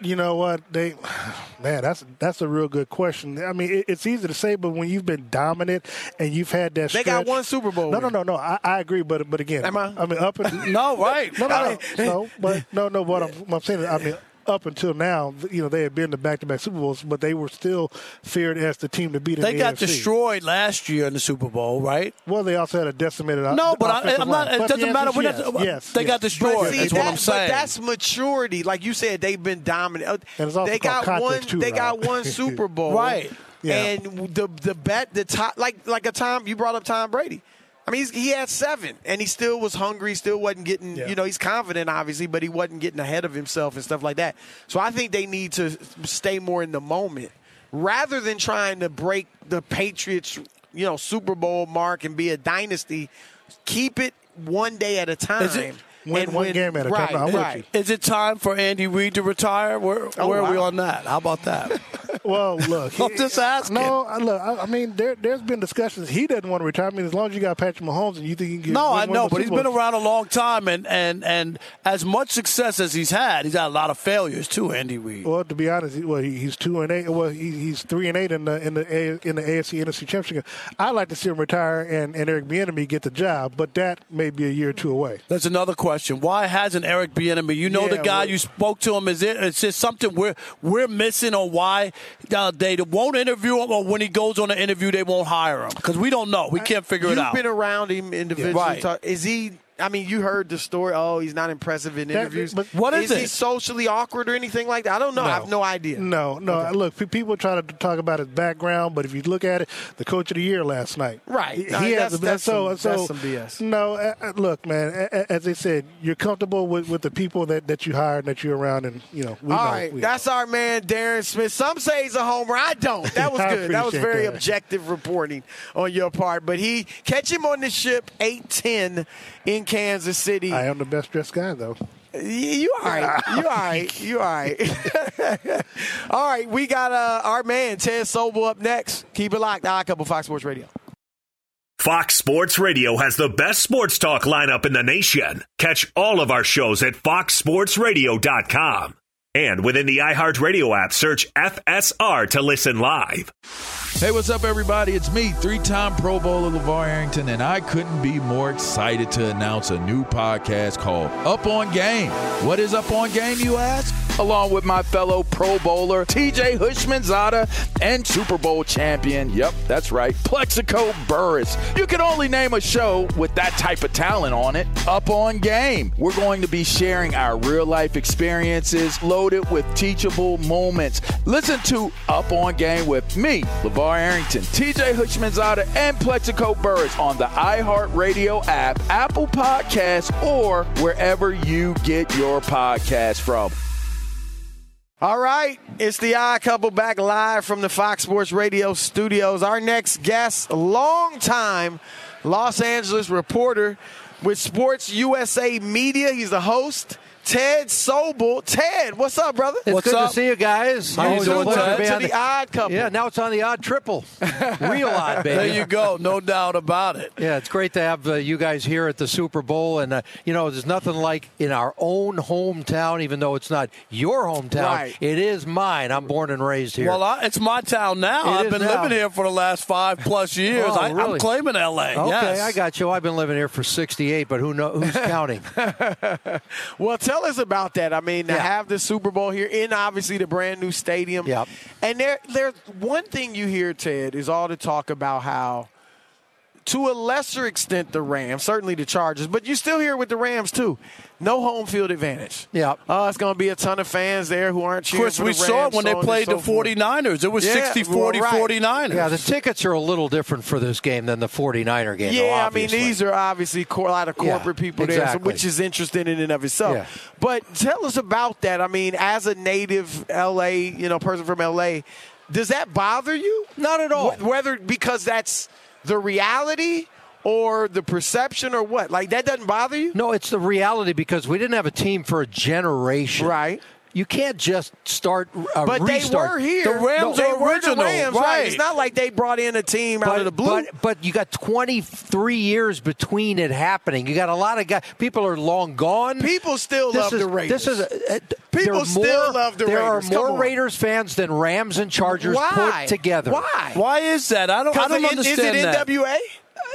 S6: You know what they, (sighs) man, that's that's a real good question. I mean, it, it's easy to say, but when you've been dominant and you've had that,
S1: They got one Super Bowl
S6: No, no, no, no. I, I agree, but but again,
S1: Am I?
S6: I mean, up and (laughs)
S2: no, right.
S6: no, no, no, no, but no, no. What I'm, what I'm saying, is, I mean, up until now, you know, they had been to back-to-back Super Bowls, but they were still feared as the team to beat. In
S2: They
S6: the
S2: got
S6: AFC.
S2: destroyed last year in the Super Bowl, right?
S6: Well, they also had a decimated.
S2: No, but I, I'm not.
S6: line.
S2: It
S6: But
S2: doesn't matter.
S6: answer
S2: We're
S6: is yes, yes,
S2: they got destroyed.
S1: But see,
S2: That's what I'm saying.
S1: But that's maturity. Like you said, they've been dominant.
S6: Oh, and it's also
S1: they got one.
S6: too,
S1: they got one Super (laughs) Bowl.
S2: Right.
S6: Yeah.
S1: And the the bet the top like like a Tom you brought up Tom Brady. I mean, he's, he had seven, and he still was hungry. Still wasn't getting.
S6: Yeah.
S1: You know, he's confident, obviously, but he wasn't getting ahead of himself and stuff like that. So I think they need to stay more in the moment rather than trying to break the Patriots, you know, Super Bowl mark and be a dynasty. Keep it one day at a time.
S2: Is it-
S6: Win
S1: and
S6: one
S1: win-
S6: game at a time.
S1: right,
S6: I'm
S1: right.
S2: Is it time for Andy Reid to retire? Where,
S1: Oh,
S2: where are we on that? How about that? (laughs)
S6: Well, look, (laughs)
S2: I'm just asking.
S6: No, I- look, I, I mean, there, there's been discussions. He doesn't want to retire. I mean, as long as you got Patrick Mahomes and you think you can get
S2: No, I know, but he's been around a long time, and, and, and as much success as he's had, he's had a lot of failures too. Andy Reid.
S6: Well, to be honest, he, well, he, he's two and eight. Well, he, he's three and eight in the in the A, in the AFC NFC Championship. I'd like to see him retire and, and Eric Bieniemy get the job, but that may be a year or two away.
S2: That's another question. Why hasn't Eric Bieniemy? You know the guy
S6: well-
S2: you spoke to him. Is it? Is there something we're we're missing, or why uh, they won't interview him, or when he goes on an interview they won't hire him? Because we don't know. We can't figure
S1: You've
S2: it out.
S1: You've been around him individually.
S2: Right.
S1: Talk- is he? I mean, you heard the story. Oh, he's not impressive in interviews.
S6: but-
S2: What is
S1: is he socially awkward or anything like that? I don't know. I have no idea.
S6: No, no. Look, people try to talk about his background, but if you look at it, the coach of the year last night,
S1: Right.
S6: He,
S1: No,
S6: he
S1: that's-
S6: has
S1: that's
S6: so
S1: some-
S6: so.
S1: that's some BS.
S6: No, uh, look, man. As they said, you're comfortable with, with the people that, that you hire and that you're around, and you know. We
S1: All
S6: know,
S1: right,
S6: we
S1: that's our man Darren Smith. Some say he's a homer. I don't. (laughs) That was good. That was very
S6: that.
S1: objective reporting on your part. But he catch him on the ship eight ten in Kansas City.
S6: I am the best dressed guy, though.
S1: You all right? You all right? (laughs) You all right? (laughs) all right. We got uh, our man Ted Sobel up next. Keep it locked. Odd couple Fox Sports Radio.
S4: Fox Sports Radio has the best sports talk lineup in the nation. Catch all of our shows at foxsportsradio.com. And within the iHeartRadio app, search FSR to listen live.
S7: Hey, what's up, everybody? It's me, three time Pro Bowler LaVar Arrington, and I couldn't be more excited to announce a new podcast called Up on Game. What is Up on Game, you ask? Along with my fellow Pro Bowler, TJ Houshmandzadeh, and Super Bowl champion, yep, that's right, Plaxico Burress. You can only name a show with that type of talent on it. Up on Game. We're going to be sharing our real life experiences loaded with teachable moments. Listen to Up on Game with me, LaVar Arrington, TJ Houshmandzadeh, and Plaxico Burress on the iHeartRadio app, Apple Podcasts, or wherever you get your podcast from.
S1: All right, it's the Odd Couple back live from the Fox Sports Radio studios. Our next guest, longtime Los Angeles reporter with Sports USA Media. He's the host. Ted Sobel. Ted, what's up, brother?
S8: It's
S2: What's
S8: good
S2: up?
S8: to see you guys.
S2: How you doing,
S8: pleasure
S2: Ted?
S8: be
S1: To
S8: on
S1: the Odd Couple.
S8: Yeah, now it's on the odd triple. Real odd, (laughs) baby.
S2: There you go. No doubt about it.
S8: Yeah, it's great to have uh, you guys here at the Super Bowl. And, uh, you know, there's nothing like in our own hometown, even though it's not your hometown.
S1: Right.
S8: It is mine. I'm born and raised here.
S2: Well, I, it's my town now.
S8: It
S2: I've been
S8: now.
S2: living here for the last five plus years.
S8: Oh,
S2: I,
S8: really?
S2: I'm claiming L.A.
S8: okay,
S2: yes.
S8: I got you. I've been living here for 68, but who know, who's (laughs) counting?
S1: Well, tell us about that. I mean, to
S8: Yeah.
S1: have the Super Bowl here in obviously the brand new stadium.
S8: Yep.
S1: And there, there's one thing you hear, Ted, is all the talk about how, to a lesser extent, the Rams, certainly the Chargers, but you still here with the Rams too. No home field advantage.
S8: Yep.
S1: Uh, it's going to be a ton of fans there who aren't cheering
S2: Chris,
S1: for
S2: we
S1: the
S2: saw it when they
S1: so on and
S2: played
S1: so
S2: the 49ers. It was
S1: Yeah,
S2: 60 40
S1: right.
S2: 49ers.
S8: yeah, the tickets are a little different for this game than the 49er game. though,
S1: Yeah, I mean these are obviously a lot of
S8: Yeah,
S1: corporate people there, so, which is interesting in and of itself.
S8: Yeah.
S1: But tell us about that. I mean, as a native LA, you know, person from LA, does that bother you?
S8: Not at all.
S1: Wh- Whether because that's the reality or the perception or what? Like that doesn't bother you?
S8: No, it's the reality because we didn't have a team for a generation.
S1: Right.
S8: You can't just start a uh,
S1: But
S8: restart.
S1: they were here.
S2: The Rams
S1: they
S2: are original,
S1: the Rams, right.
S2: right.
S1: It's not like they brought in a team out of the blue.
S8: But, but you got 23 years between it happening. You got a lot of guys. People are long gone.
S1: People still
S8: this
S1: love
S8: is,
S1: the Raiders.
S8: This is a, a,
S1: People still
S8: more,
S1: love the
S8: there
S1: Raiders.
S8: There
S1: are
S8: more. Raiders fans than Rams and Chargers
S1: Why?
S8: put together.
S1: Why?
S2: Why is that? I don't, I don't
S1: Because
S2: understand
S1: is it
S2: that.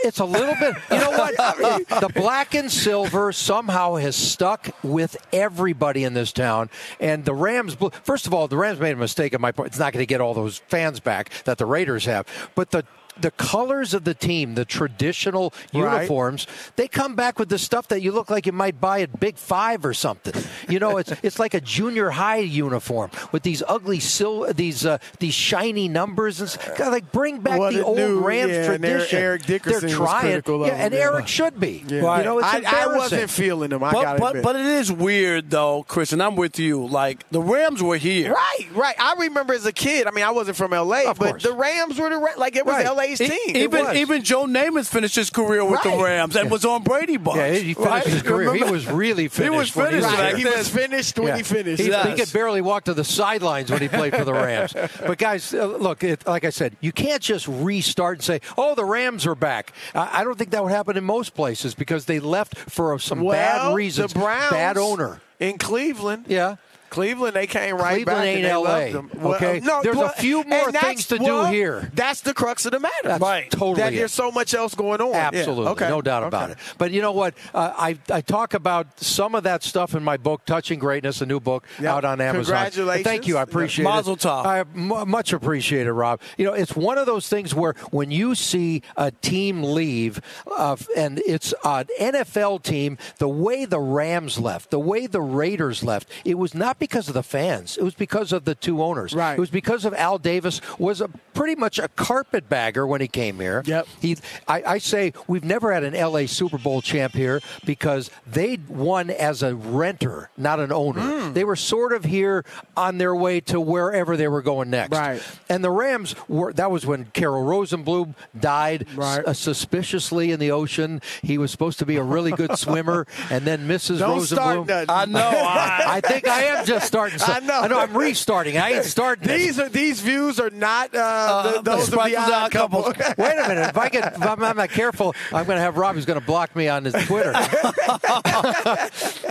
S8: It's a little bit. You know what? (laughs) the black and silver somehow has stuck with everybody in this town. And the Rams, first of all, the Rams made a mistake at my point. It's not going to get all those fans back that the Raiders have. But the the colors of the team, the traditional
S1: Right.
S8: uniforms, they come back with the stuff that you look like you might buy at Big Five or something. You know, it's it's like a junior high uniform with these ugly sil- these uh, these shiny numbers and s- God, like bring back
S1: What
S8: the old
S1: new-
S8: Rams
S1: yeah, and Eric-
S8: tradition.
S1: Eric Dickerson
S8: They're
S1: was
S8: trying,
S1: critical of
S8: yeah, and
S1: him, yeah.
S8: Eric should be.
S1: Yeah.
S8: You know, it's
S1: I, I wasn't feeling them. I
S2: But,
S1: got
S2: but, but it is weird, though, Chris, and I'm with you. Like, the Rams were here.
S1: Right, right. I remember as a kid. I mean, I wasn't from LA,
S8: Of
S1: but
S8: course.
S1: the Rams were the Ra- like it was
S8: Right.
S1: LA's Team.
S2: Even even Joe Namath finished his career with the Rams and was on Brady Bunch.
S8: Yeah, he finished
S2: right?
S8: his career. He was really finished.
S2: was
S8: when
S2: finished
S8: was
S2: back
S1: he was finished when
S8: Yeah.
S1: he finished.
S8: He,
S2: Yes.
S8: he could barely walk to the sidelines when he played for the (laughs) Rams. but guys, uh, look, it, like I said, you can't just restart and say, "Oh, the Rams are back." I, I don't think that would happen in most places because they left for some
S1: well,
S8: bad reasons.
S1: The Browns,
S8: bad owner.
S1: in Cleveland.
S8: Yeah.
S1: Cleveland, they came right
S8: Cleveland
S1: back.
S8: ain't
S1: and they
S8: LA,
S1: loved. Well,
S8: okay?
S1: no,
S8: There's a few more things to do here.
S1: That's the crux of the matter.
S8: That's
S2: Right.
S8: totally
S1: That
S8: it.
S1: there's so much else going on. Yeah,
S8: Absolutely,
S1: okay,
S8: no doubt about
S1: okay.
S8: it. But you know what? Uh, I I talk about some of that stuff in my book, Touching Greatness, a new book
S1: Yep.
S8: out on Amazon.
S1: Congratulations.
S8: Thank you, I appreciate
S2: Mazel
S8: it.
S2: tov.
S8: I much appreciate it, Rob. You know, it's one of those things where when you see a team leave, uh, and it's an NFL team, the way the Rams left, the way the Raiders left, it was not because of the fans. It was because of the two owners.
S1: Right.
S8: It was because of Al Davis was a pretty much a carpetbagger when he came here.
S1: Yep.
S8: He, I, I say we've never had an LA Super Bowl champ here because they won as a renter, not an owner.
S1: Hmm.
S8: They were sort of here on their way to wherever they were going next.
S1: Right.
S8: And the Rams were. That was when Carroll Rosenbloom died
S1: Right.
S8: uh, suspiciously in the ocean. He was supposed to be a really good (laughs) swimmer, and then Mrs.
S1: Don't
S8: Rosenbloom.
S1: start nothing.
S2: I know. I, (laughs)
S8: I think I am I'm just starting.
S1: I know.
S8: I know. I'm restarting. I ain't (laughs) starting. this.
S1: These are these views are not uh,
S2: Uh,
S1: the, those of the odd
S2: Odd
S1: couple.
S2: Couple. (laughs)
S8: Wait a minute. If I get, if I'm, I'm not careful, I'm going to have Rob who's going to block me on his Twitter. (laughs)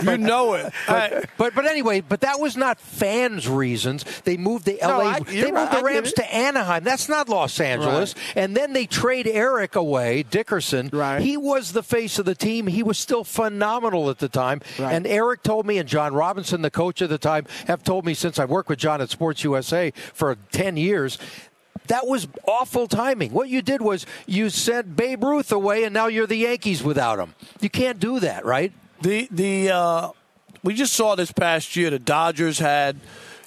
S2: You know it.
S8: But, but but anyway, but that was not fans' reasons. They moved the
S1: No,
S8: LA.
S1: I-
S8: they
S1: you're
S8: moved
S1: right,
S8: the Rams to Anaheim. That's not Los Angeles. And then they trade Eric away, Dickerson.
S1: Right.
S8: He was the face of the team. He was still phenomenal at the time.
S1: Right.
S8: And Eric told me, and John Robinson, the coach at the time, have told me since I've worked with John at Sports USA for ten years. That was awful timing. What you did was you sent Babe Ruth away, and now you're the Yankees without him. You can't do that, right?
S2: The the uh, we just saw this past year the Dodgers had,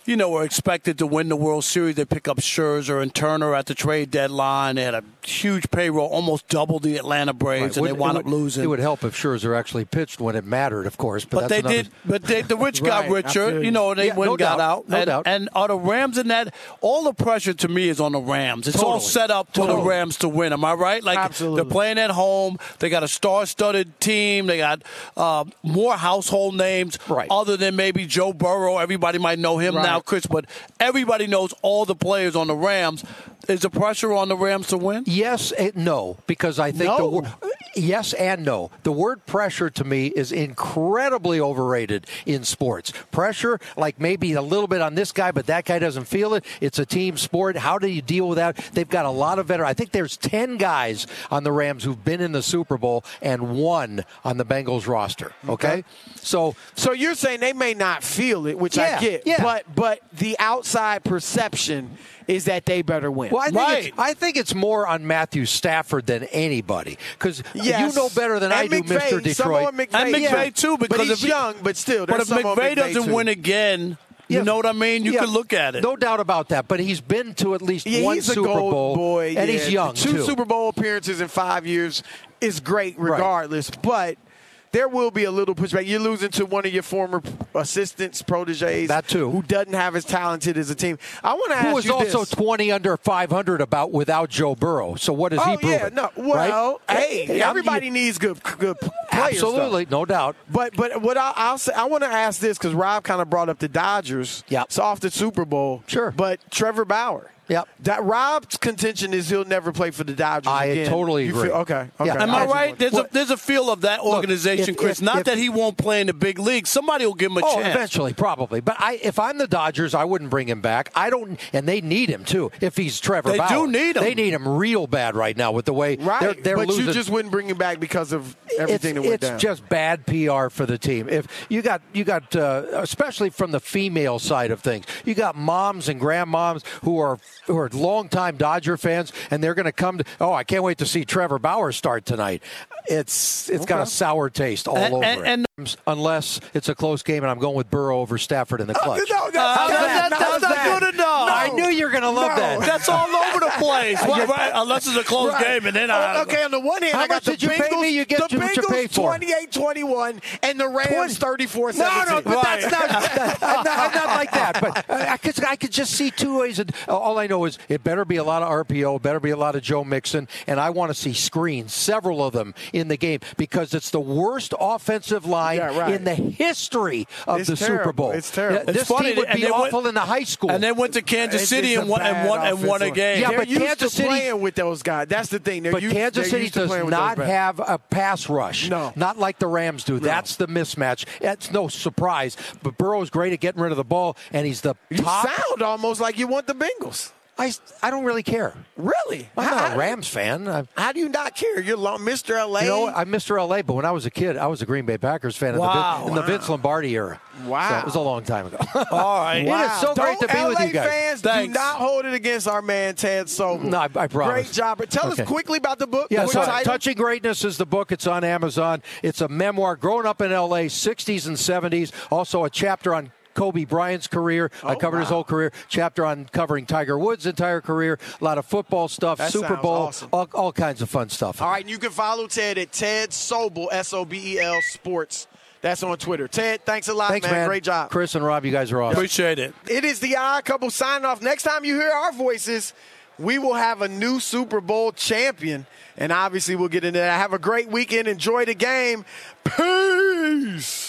S2: you know, were expected to win the World Series. They pick up Scherzer and Turner at the trade deadline. They had a huge payroll, almost double the Atlanta Braves, and
S8: Would-
S2: they wound up losing.
S8: It would help if Scherzer actually pitched when it mattered, of course. But,
S2: But
S8: that's
S2: they
S8: another-
S2: did. But they, the rich (laughs) got
S1: Right,
S2: richer.
S1: feel
S2: You know, they
S8: Yeah,
S2: went
S8: no
S2: and got
S8: doubt,
S2: out.
S8: no
S2: and,
S8: doubt.
S2: and are the Rams in that? All the pressure to me is on the Rams. It's all set up for the Rams to win. Am I right? Like
S1: Absolutely.
S2: they're playing at home. They got a star-studded team. They got uh, more household names,
S8: Right.
S2: other than maybe Joe Burrow. Everybody might know him
S1: Right.
S2: now, Chris. But everybody knows all the players on the Rams. Is the pressure on the Rams to win?
S8: Yes, and no, because I think the
S1: No.
S8: word yes and no. The word pressure to me is incredibly overrated in sports. Pressure, like maybe a little bit on this guy, but that guy doesn't feel it. It's a team sport. How do you deal with that? They've got a lot of veterans. I think there's ten guys on the Rams who've been in the Super Bowl and one on the Bengals roster. Okay, so
S1: So you're saying they may not feel it, which
S8: Yeah,
S1: I get,
S8: yeah.
S1: but but the outside perception is that they better win.
S8: Well, I think,
S2: Right.
S8: it's, I think it's more on Matthew Stafford than anybody because
S1: Yes.
S8: you know better than I
S1: And
S8: do,
S1: McVay,
S8: Mr.
S1: some
S8: Detroit.
S1: of McVay,
S2: And McVay
S1: yeah.
S2: too,
S1: but he's
S2: if
S1: young, but still.
S2: But if
S1: some on
S2: McVay doesn't
S1: too.
S2: win again, you
S8: Yeah.
S2: know what I mean. You
S8: Yeah.
S2: could look at it.
S8: No doubt about that. But he's been to at least
S1: yeah,
S8: one
S1: he's a
S8: Super
S1: gold
S8: Bowl,
S1: boy,
S8: and
S1: yeah.
S8: he's young
S1: Two
S8: too.
S1: Super Bowl appearances in five years is great,
S8: Right.
S1: regardless. But there will be a little pushback. You're losing to one of your former assistants, proteges,
S8: That too.
S1: who doesn't have as talented as a team. I want to ask you.
S8: Who was also
S1: this.
S8: 20 under 500 about without Joe Burrow. So what has
S1: Oh
S8: he proven?
S1: yeah, no. Well,
S8: Right?
S1: hey,
S8: Hey,
S1: everybody needs good, good players. though.
S8: Absolutely, no doubt.
S1: But but what I, I'll say, I want to ask this because Rob kind of brought up the Dodgers.
S8: Yeah,
S1: It's off the Super Bowl.
S8: Sure.
S1: But Trevor Bauer.
S8: Yep.
S1: That Rob's contention is he'll never play for the Dodgers.
S8: I
S1: again.
S8: totally agree.
S1: feel- okay. Okay.
S8: Yeah.
S2: Am I
S1: I
S2: right?
S1: want-
S2: There's a there's a feel of that organization,
S8: if-
S2: Chris.
S8: if-
S2: Not
S8: if-
S2: that he won't play in the big league. Somebody will give him a
S8: Oh,
S2: chance.
S8: eventually, probably. But I, if I'm the Dodgers, I wouldn't bring him back. I don't, and they need him too. If he's Trevor
S2: They
S8: Bauer,
S2: do need him.
S8: They need him real bad right now with the way
S1: Right.
S8: they're, they're
S1: but
S8: losing.
S1: you just wouldn't bring him back because of everything
S8: it's,
S1: that went
S8: it's
S1: down.
S8: just bad PR for the team. If you got you got uh, especially from the female side of things, you got moms and grandmoms who are who are longtime Dodger fans, and they're going to come to. Oh, I can't wait to see Trevor Bauer start tonight. It's it's got a sour taste all
S2: And-
S8: over
S2: and-
S8: it. Unless it's a close game, and I'm going with Burrow over Stafford in the clutch.
S1: no, that's,
S2: Uh,
S1: that's,
S2: that- that's not good enough.
S8: I knew you were going to love
S1: No.
S8: that.
S2: That's all over the place. (laughs) Right, right, unless it's a close
S1: Right.
S2: game, and then
S1: Oh,
S2: I,
S1: okay, on the one hand,
S8: How
S1: I got
S8: much
S1: the
S8: did you pay
S1: Bengals,
S8: me? You get
S1: the
S8: what you
S1: Bengals
S8: for.
S1: 28-21 and the Rams 34
S8: No, no, but
S2: Right.
S8: that's not, that- (laughs) I'm, not, I'm not like that. But I could, I could just see two ways. And all I know is it better be a lot of RPO, better be a lot of Joe Mixon, and I want to see screens, several of them in the game, because it's the worst offensive line
S1: Yeah, right.
S8: in the history of
S1: It's
S8: the Super. Bowl.
S1: It's terrible.
S8: Yeah, This
S2: It's funny,
S8: team would
S2: and
S8: be
S2: they went-
S8: awful in the high school.
S2: and then went to Kansas
S1: It's-
S2: City
S1: it's
S2: and won and won and won a game.
S8: Yeah,
S1: They're
S8: but
S1: used
S8: Kansas
S1: to
S8: City-
S1: playing with those guys. That's the thing. They're
S8: But
S1: used,
S8: Kansas City
S1: used to
S8: does
S1: with
S8: not
S1: those guys.
S8: have a pass rush.
S1: No.
S8: Not like the Rams do. That's the mismatch. That's no surprise. But Burrow is great at getting rid of the ball, and he's the
S1: You
S8: top.
S1: sound almost like you want the Bengals.
S8: I, I don't really care.
S1: Really?
S8: I'm
S1: how,
S8: not a Rams fan. I,
S1: How do you not care? You're long, Mr. LA.
S8: you know. I'm Mr. LA, but when I was a kid, I was a Green Bay Packers fan in, the, in the Vince Lombardi era.
S1: Wow.
S8: So it was a long time ago. (laughs)
S2: All right.
S8: It is so great
S1: Don't
S8: to be with
S1: LA
S8: you guys.
S1: fans
S2: Thanks.
S1: do not hold it against our man Ted Sobel.
S8: No, I- I promise.
S1: Great job. But tell
S8: Okay.
S1: us quickly about the book.
S8: Yeah, so
S1: title.
S8: Touching Greatness is the book. It's on Amazon. It's a memoir growing up in LA, 60s and 70s. Also a chapter on Kobe Bryant's career. I
S1: Oh,
S8: covered his whole career. Chapter on covering Tiger Woods' entire career. A lot of football stuff,
S1: That
S8: Super Bowl,
S1: awesome.
S8: all, all kinds of fun stuff.
S1: All right, and you can follow Ted at Ted Sobel, S O B E L Sports. That's on Twitter. Ted, thanks a lot,
S8: Thanks,
S1: man.
S8: man.
S1: Great job.
S8: Chris and Rob, you guys are awesome.
S2: Appreciate it.
S1: It is the odd couple sign off. Next time you hear our voices, we will have a new Super Bowl champion. And obviously, we'll get into that. Have a great weekend. Enjoy the game. Peace.